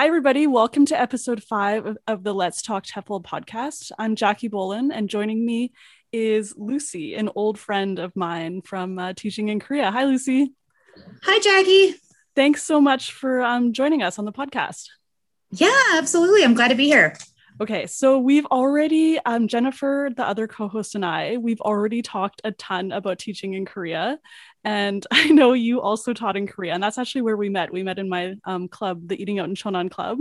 Hi, everybody. Welcome to episode five of, of the Let's Talk TEFL podcast. I'm Jackie Bolen, and joining me is Lucy, an old friend of mine from uh, teaching in Korea. Hi, Lucy. Hi, Jackie. Thanks so much for um, joining us on the podcast. Yeah, absolutely. I'm glad to be here. Okay, so we've already, um, Jennifer, the other co host, and I, we've already talked a ton about teaching in Korea. And I know you also taught in Korea, and that's actually where we met. We met in my um, club, the Eating Out in Cheonan Club,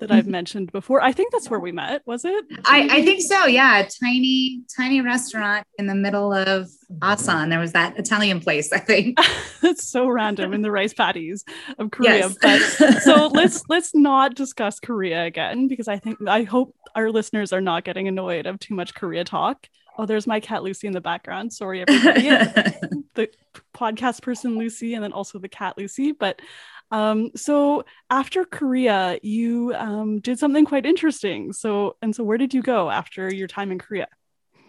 that I've mm-hmm. mentioned before. I think that's where we met. Was it? I, I think so. Yeah, a tiny, tiny restaurant in the middle of Asan. There was that Italian place. I think that's so random in the rice paddies of Korea. Yes. But so let's let's not discuss Korea again because I think I hope our listeners are not getting annoyed of too much Korea talk. Oh, there's my cat Lucy in the background. Sorry, everybody. the podcast person Lucy, and then also the cat Lucy. But um, so after Korea, you um, did something quite interesting. So, and so where did you go after your time in Korea?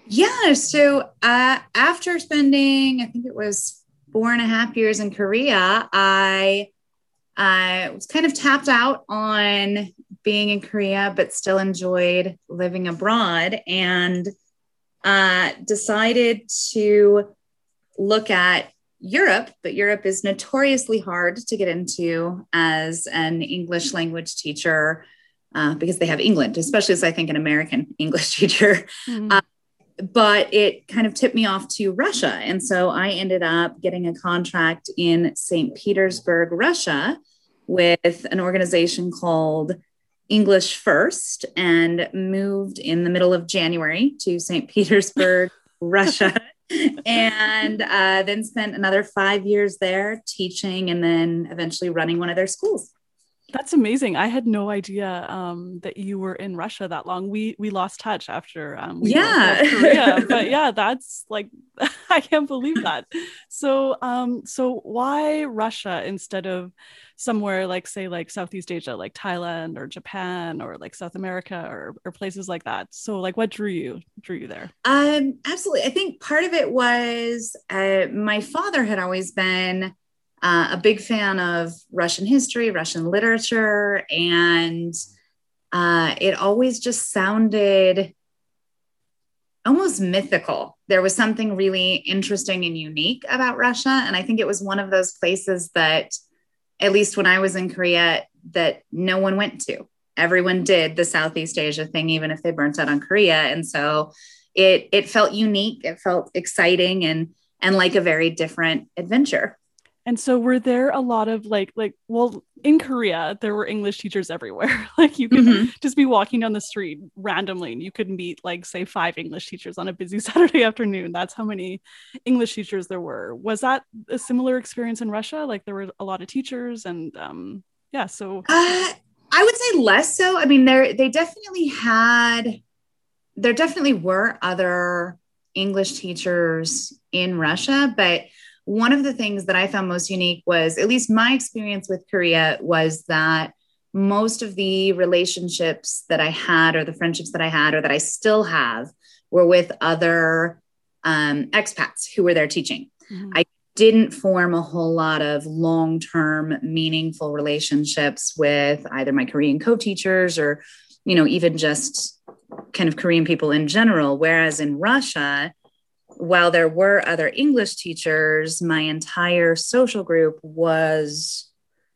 Yeah. So uh, after spending, I think it was four and a half years in Korea, I I was kind of tapped out on being in Korea, but still enjoyed living abroad. And uh, decided to look at Europe, but Europe is notoriously hard to get into as an English language teacher uh, because they have England, especially as I think an American English teacher. Mm-hmm. Uh, but it kind of tipped me off to Russia. And so I ended up getting a contract in St. Petersburg, Russia, with an organization called English first and moved in the middle of January to St. Petersburg, Russia. And uh, then spent another five years there teaching and then eventually running one of their schools. That's amazing. I had no idea um, that you were in Russia that long. We we lost touch after um, we yeah, Korea, but yeah, that's like I can't believe that. So um, so why Russia instead of somewhere like say like Southeast Asia, like Thailand or Japan or like South America or or places like that? So like, what drew you drew you there? Um, absolutely. I think part of it was uh, my father had always been uh, a big fan of Russian history, Russian literature, and uh, it always just sounded almost mythical. There was something really interesting and unique about Russia. And I think it was one of those places that, at least when I was in Korea, that no one went to. Everyone did the Southeast Asia thing, even if they burnt out on Korea. And so it it felt unique, it felt exciting and and like a very different adventure. And so were there a lot of like like well in Korea there were English teachers everywhere. like you could mm-hmm. just be walking down the street randomly and you could meet like say five English teachers on a busy Saturday afternoon. That's how many English teachers there were. Was that a similar experience in Russia? Like there were a lot of teachers and um yeah, so uh, I would say less so. I mean there they definitely had there definitely were other English teachers in Russia, but one of the things that I found most unique was, at least my experience with Korea, was that most of the relationships that I had, or the friendships that I had, or that I still have, were with other um, expats who were there teaching. Mm-hmm. I didn't form a whole lot of long term, meaningful relationships with either my Korean co teachers or, you know, even just kind of Korean people in general. Whereas in Russia, while there were other English teachers, my entire social group was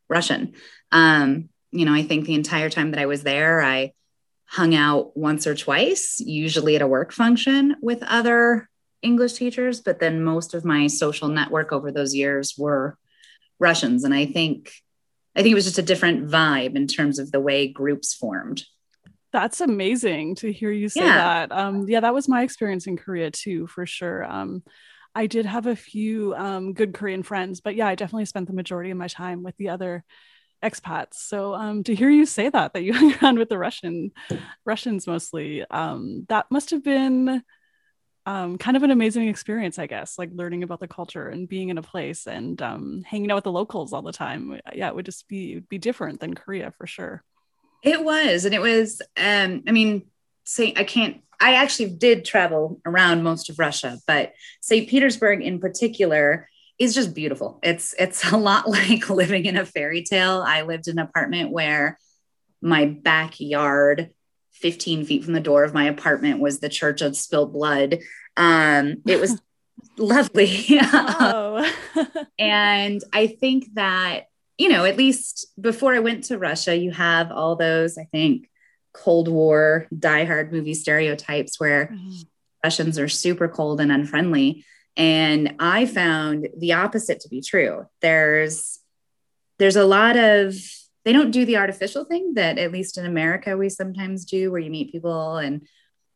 Russian. Um, you know, I think the entire time that I was there, I hung out once or twice, usually at a work function with other English teachers, but then most of my social network over those years were Russians. And I think I think it was just a different vibe in terms of the way groups formed. That's amazing to hear you say yeah. that. Um, yeah, that was my experience in Korea too, for sure. Um, I did have a few um, good Korean friends, but yeah, I definitely spent the majority of my time with the other expats. So um, to hear you say that, that you hung around with the Russian Russians mostly, um, that must have been um, kind of an amazing experience, I guess, like learning about the culture and being in a place and um, hanging out with the locals all the time. Yeah, it would just be be different than Korea for sure. It was, and it was. Um, I mean, say I can't. I actually did travel around most of Russia, but St. Petersburg in particular is just beautiful. It's it's a lot like living in a fairy tale. I lived in an apartment where my backyard 15 feet from the door of my apartment was the church of spilled blood um, it was lovely and i think that you know at least before i went to russia you have all those i think cold war diehard movie stereotypes where mm-hmm. russians are super cold and unfriendly. And i found the opposite to be true. There's there's a lot of they don't do the artificial thing that at least in America we sometimes do where you meet people and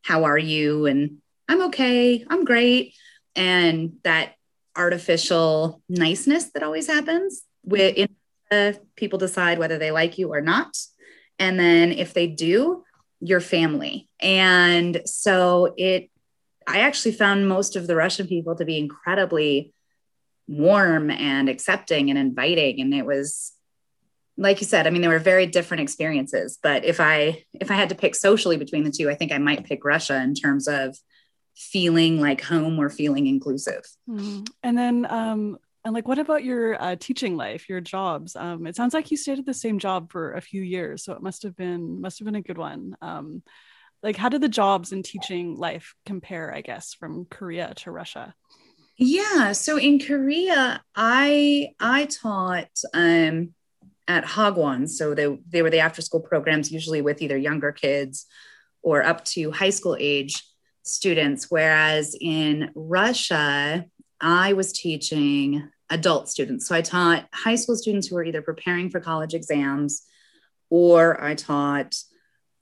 how are you? And I'm okay, I'm great. And that artificial niceness that always happens with uh, people decide whether they like you or not. And then if they do your family. And so it I actually found most of the Russian people to be incredibly warm and accepting and inviting. And it was like you said i mean there were very different experiences. But if i if i had to pick socially between the two i think i might pick russia in terms of feeling like home or feeling inclusive. Mm-hmm. and then um and like what about your uh, teaching life your jobs um it sounds like you stayed at the same job for a few years so it must have been must have been a good one um like how did the jobs and teaching life compare i guess from korea to russia yeah so in korea i i taught um at Hagwons. So they, they were the after school programs, usually with either younger kids or up to high school age students. Whereas in Russia, I was teaching adult students. So I taught high school students who were either preparing for college exams or I taught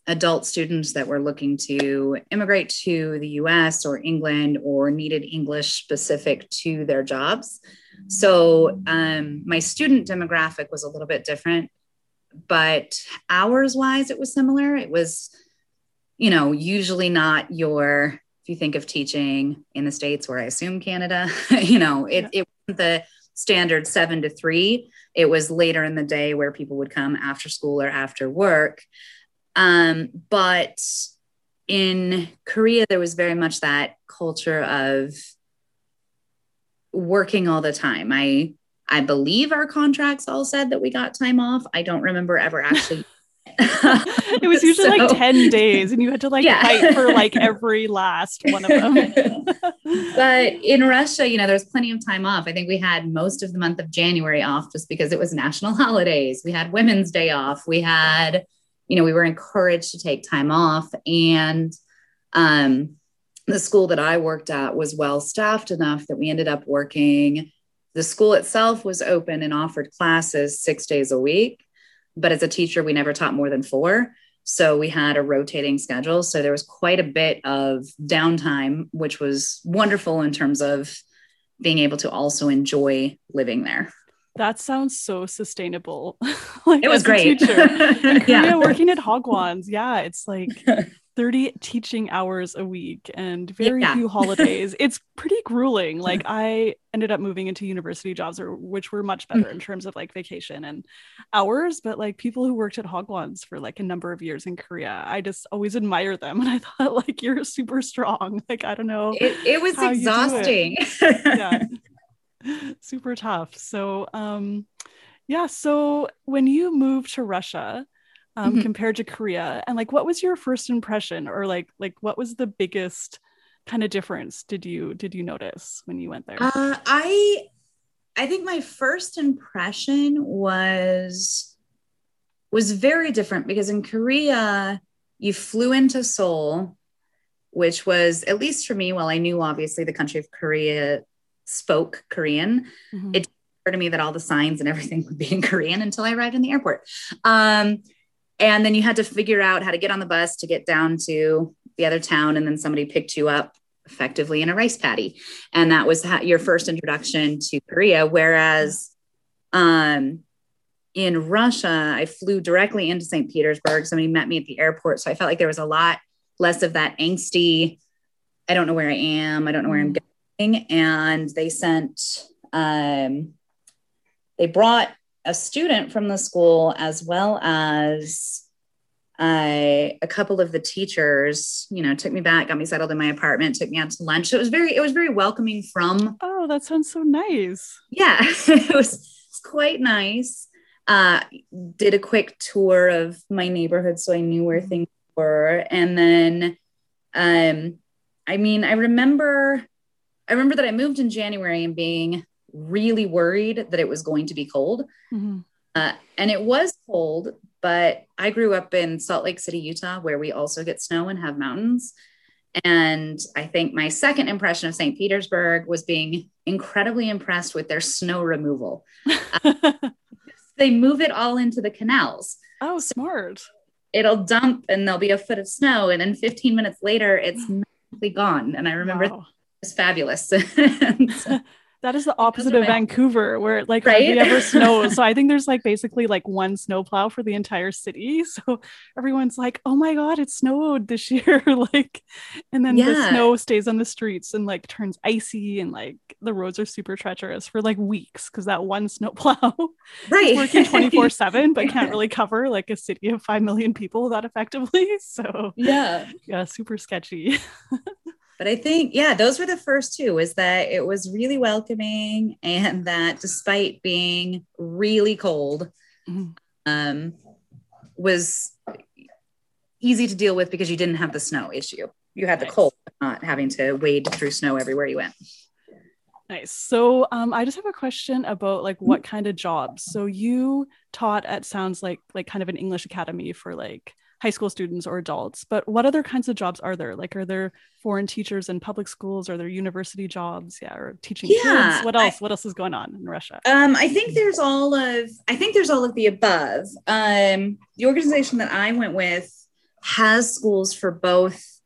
adult students that were looking to immigrate to the US or England or needed English specific to their jobs. So um, my student demographic was a little bit different, but hours wise, it was similar. It was, you know, usually not your, if you think of teaching in the States, where I assume Canada, you know, it, it wasn't the standard seven to three. It was later in the day where people would come after school or after work. Um, but in Korea, there was very much that culture of working all the time. I I believe our contracts all said that we got time off. I don't remember ever actually. It was usually so, like 10 days and you had to like yeah. fight for like every last one of them. but in Russia, you know, there's plenty of time off. I think we had most of the month of January off just because it was national holidays. We had Women's Day off. We had, you know, we were encouraged to take time off and um the school that I worked at was well staffed enough that we ended up working. The school itself was open and offered classes six days a week. But as a teacher, we never taught more than four. So we had a rotating schedule. So there was quite a bit of downtime, which was wonderful in terms of being able to also enjoy living there. That sounds so sustainable. like it was great. Yeah. working at Hagwons. Yeah, it's like 30 teaching hours a week and very yeah. few holidays. it's pretty grueling. Like I ended up moving into university jobs or which were much better in terms of like vacation and hours, but like people who worked at Hagwons for like a number of years in Korea, I just always admire them and I thought like you're super strong. Like I don't know. It, it was exhausting. It. yeah. super tough. So um yeah, so when you moved to Russia, um, mm-hmm. compared to Korea? And like, what was your first impression, or like, like what was the biggest kind of difference did you did you notice when you went there? Uh, I I think my first impression was was very different because in Korea you flew into Seoul, which was at least for me. Well, I knew obviously the country of Korea spoke Korean, mm-hmm. it occurred to me that all the signs and everything would be in Korean until I arrived in the airport. Um, and then you had to figure out how to get on the bus to get down to the other town and then somebody picked you up effectively in a rice paddy. And that was your first introduction to korea. Whereas um, in russia i flew directly into st petersburg. Somebody met me at the airport so i felt like there was a lot less of that angsty i don't know where i am. I don't know where i'm mm. going. And they sent um, they brought a student from the school as well as uh, a couple of the teachers you know took me back got me settled in my apartment took me out to lunch. So it was very it was very welcoming from oh that sounds so nice. Yeah it was, it was quite nice. Uh, did a quick tour of my neighborhood so I knew where things were. And then, um, I mean, I remember, I remember that I moved in January and being really worried that it was going to be cold. Mm-hmm. Uh, and it was cold, but I grew up in Salt Lake City, Utah, where we also get snow and have mountains. And I think my second impression of St. Petersburg was being incredibly impressed with their snow removal. uh, they move it all into the canals. Oh, smart. It'll dump and there'll be a foot of snow. And then 15 minutes later, it's magically gone. And I remember wow. it's fabulous. so, that is the opposite of Vancouver, where it like right? hardly ever snows. so I think there's like basically like one snowplow for the entire city. So everyone's like, "Oh my god, it snowed this year!" like, and then yeah. the snow stays on the streets and like turns icy, and like the roads are super treacherous for like weeks because that one snowplow right. is working twenty four seven, but can't really cover like a city of five million people that effectively. So yeah, yeah, super sketchy but I think, yeah, those were the first two is that it was really welcoming and that despite being really cold, mm-hmm. um, was easy to deal with because you didn't have the snow issue. You had the nice. cold, not having to wade through snow everywhere you went. Nice. So um, I just have a question about like what kind of jobs. So you taught at sounds like like kind of an English academy for like high school students or adults but what other kinds of jobs are there? Like are there foreign teachers in public schools? Are there university jobs? Yeah or teaching yeah, kids? What else I, what else is going on in russia? Um, i think there's all of i think there's all of the above. Um, the organization that i went with has schools for both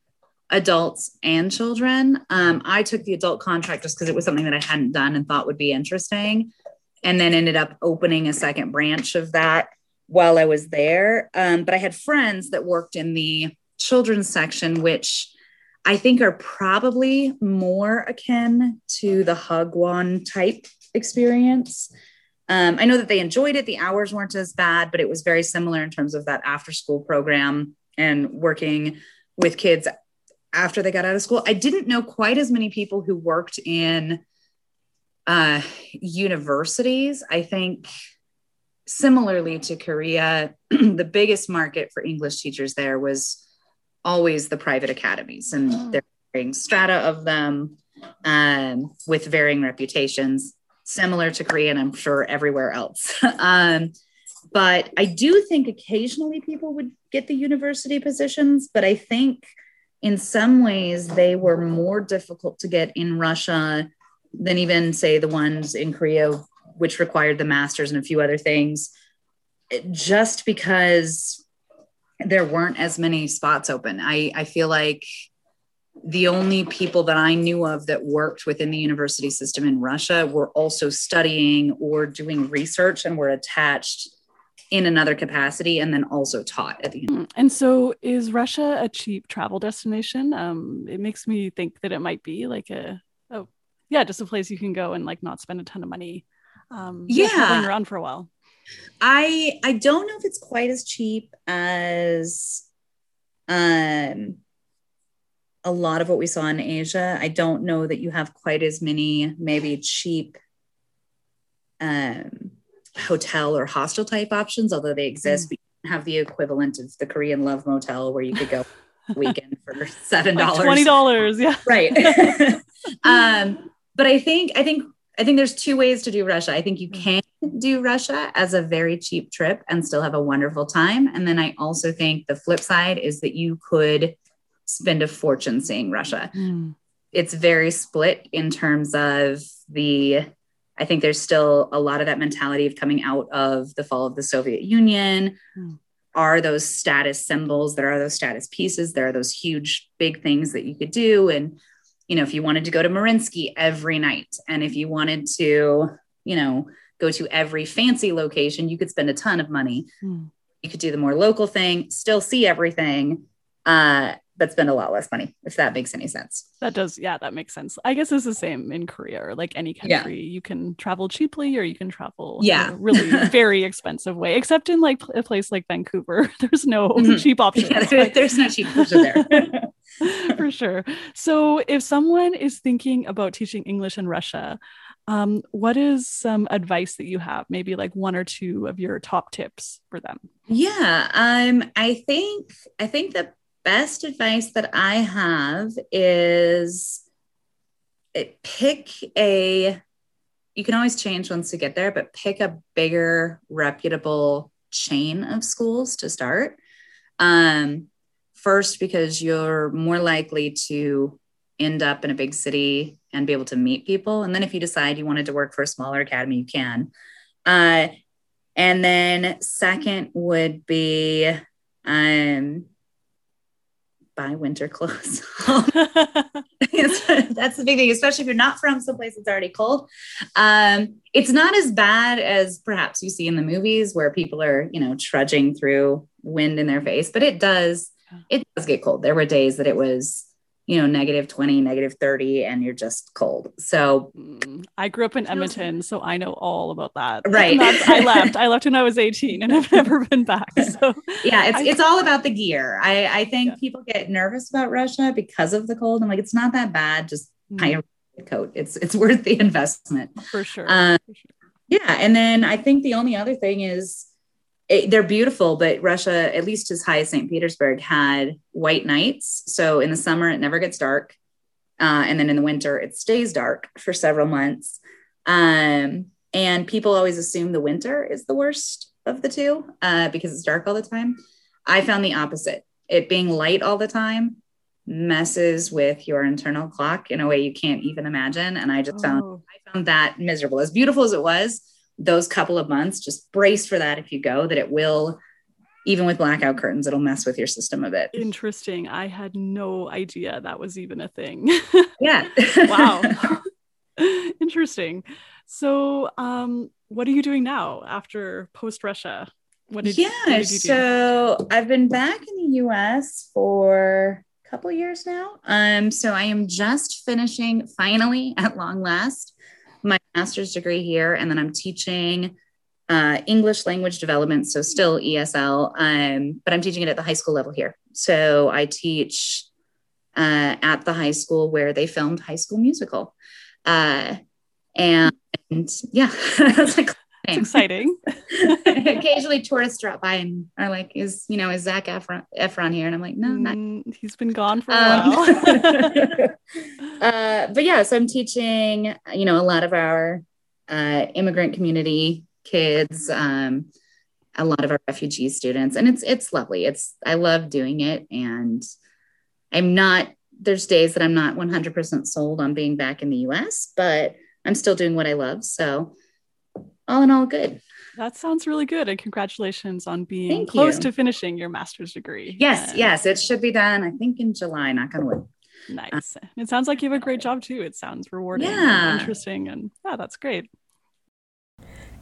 adults and children. Um, i took the adult contract just because it was something that i hadn't done and thought would be interesting and then ended up opening a second branch of that while I was there. Um, but I had friends that worked in the children's section, which I think are probably more akin to the Hagwon type experience. Um, I know that they enjoyed it. The hours weren't as bad, but it was very similar in terms of that after school program and working with kids after they got out of school. I didn't know quite as many people who worked in uh, universities. I think similarly to Korea, the biggest market for English teachers there was always the private academies, and oh. there varying strata of them um, with varying reputations, similar to Korea, and I'm sure everywhere else. um, but I do think occasionally people would get the university positions, but I think in some ways they were more difficult to get in Russia than even say the ones in Korea which required the masters and a few other things, just because there weren't as many spots open. I, I feel like the only people that I knew of that worked within the university system in Russia were also studying or doing research and were attached in another capacity and then also taught at the. Hmm. And so is Russia a cheap travel destination? Um, it makes me think that it might be like a, oh, yeah, just a place you can go and like not spend a ton of money um, yeah, traveling around for a while. I I don't know if it's quite as cheap as um a lot of what we saw in Asia. I don't know that you have quite as many maybe cheap um hotel or hostel type options, although they exist. Mm. We have the equivalent of the Korean Love Motel where you could go weekend for seven dollars, like twenty dollars, yeah, right. um, but I think I think I think there's two ways to do Russia. I think you mm. can do Russia as a very cheap trip and still have a wonderful time. And then I also think the flip side is that you could spend a fortune seeing Russia. Mm. It's very split in terms of the, I think there's still a lot of that mentality of coming out of the fall of the Soviet Union. Mm. Are those status symbols? There are those status pieces. There are those huge, big things that you could do. And you know, if you wanted to go to Mariinsky every night, and if you wanted to, you know, go to every fancy location, you could spend a ton of money. Mm. You could do the more local thing, still see everything, uh, but spend a lot less money, if that makes any sense. That does, yeah, that makes sense. I guess it's the same in Korea or like any country. Yeah. You can travel cheaply or you can travel yeah. really very expensive way, except in like a place like Vancouver. There's no mm-hmm. cheap options. Yeah, there's no cheap option there. For sure. So if someone is thinking about teaching English in Russia, um, what is some advice that you have? Maybe like one or two of your top tips for them. Yeah, um, I think I think the best advice that I have is pick a. You can always change once you get there, but pick a bigger, reputable chain of schools to start. Um, first, because you're more likely to end up in a big city and be able to meet people. And then if you decide you wanted to work for a smaller academy, you can. Uh, and then second would be um, buy winter clothes. that's the big thing, especially if you're not from someplace that's already cold. Um, it's not as bad as perhaps you see in the movies where people are, you know, trudging through wind in their face, but it does, it does get cold. There were days that it was you know, negative 20, negative 30, and you're just cold. So mm, I grew up in Edmonton, so I know all about that. Right. I left. I left when I was 18 and I've never been back. So yeah, it's, I, it's all about the gear. I, I think yeah. people get nervous about Russia because of the cold. I'm like, it's not that bad. Just mm. a coat. It's, it's worth the investment. For sure. Um, For sure. Yeah. And then I think the only other thing is, it, they're beautiful, but Russia, at least as high as St. Petersburg, had white nights. So in the summer, it never gets dark. Uh, and then in the winter, it stays dark for several months. Um, and people always assume the winter is the worst of the two uh, because it's dark all the time. I found the opposite. It being light all the time messes with your internal clock in a way you can't even imagine. And I just oh. found I found that miserable. As beautiful as it was, those couple of months, just brace for that if you go, that it will, even with blackout curtains, it'll mess with your system a bit. Interesting. I had no idea that was even a thing. Yeah. wow. Interesting. So, um, what are you doing now after post Russia? What did, yeah, what did so I've been back in the US for a couple years now. Um, so I am just finishing finally at long last master's degree here, and then I'm teaching uh, English language development, so still ESL, um, but I'm teaching it at the high school level here. So I teach uh, at the high school where they filmed High School Musical, uh, and yeah, that's like it's exciting. Occasionally, tourists drop by and are like, "Is you know is Zac Efron, Efron here?" And I'm like, "No, not." Mm, he's been gone for a um, while. uh, but yeah, so I'm teaching, you know, a lot of our uh, immigrant community kids, um, a lot of our refugee students, and it's it's lovely. It's I love doing it, and I'm not. There's days that I'm not 100% sold on being back in the U.S., but I'm still doing what I love. So all in all, good. That sounds really good. And congratulations on being Thank close you. to finishing your master's degree. Yes, and yes. It should be done, I think, in July, not gonna wood. Nice. Uh, it sounds like you have a great job too. It sounds rewarding yeah. and interesting. And yeah, that's great.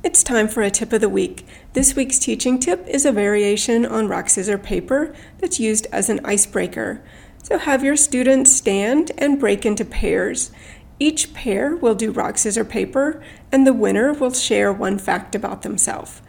It's time for a tip of the week. This week's teaching tip is a variation on rock, scissors, paper that's used as an icebreaker. So have your students stand and break into pairs. Each pair will do rock, scissors, paper, and the winner will share one fact about themselves.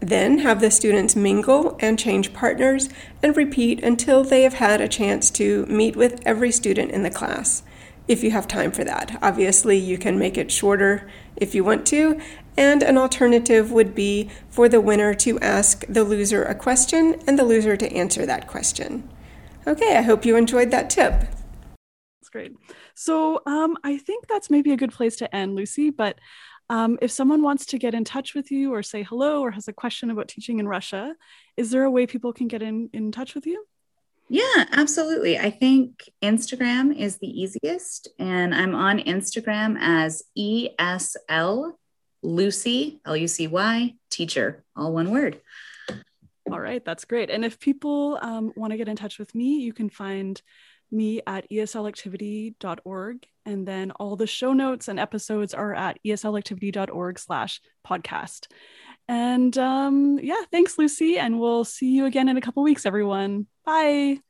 Then have the students mingle and change partners and repeat until they have had a chance to meet with every student in the class, if you have time for that. Obviously, you can make it shorter if you want to, and an alternative would be for the winner to ask the loser a question and the loser to answer that question. Okay, I hope you enjoyed that tip. Great. So um, I think that's maybe a good place to end, Lucy. But um, if someone wants to get in touch with you or say hello or has a question about teaching in Russia, is there a way people can get in, in touch with you? Yeah, absolutely. I think Instagram is the easiest. And I'm on Instagram as ESL Lucy, L U C Y, teacher, all one word. All right, that's great. And if people um, want to get in touch with me, you can find me at eslactivity.org. And then all the show notes and episodes are at eslactivity.org slash podcast. And um, yeah, thanks, Lucy. And we'll see you again in a couple weeks, everyone. Bye.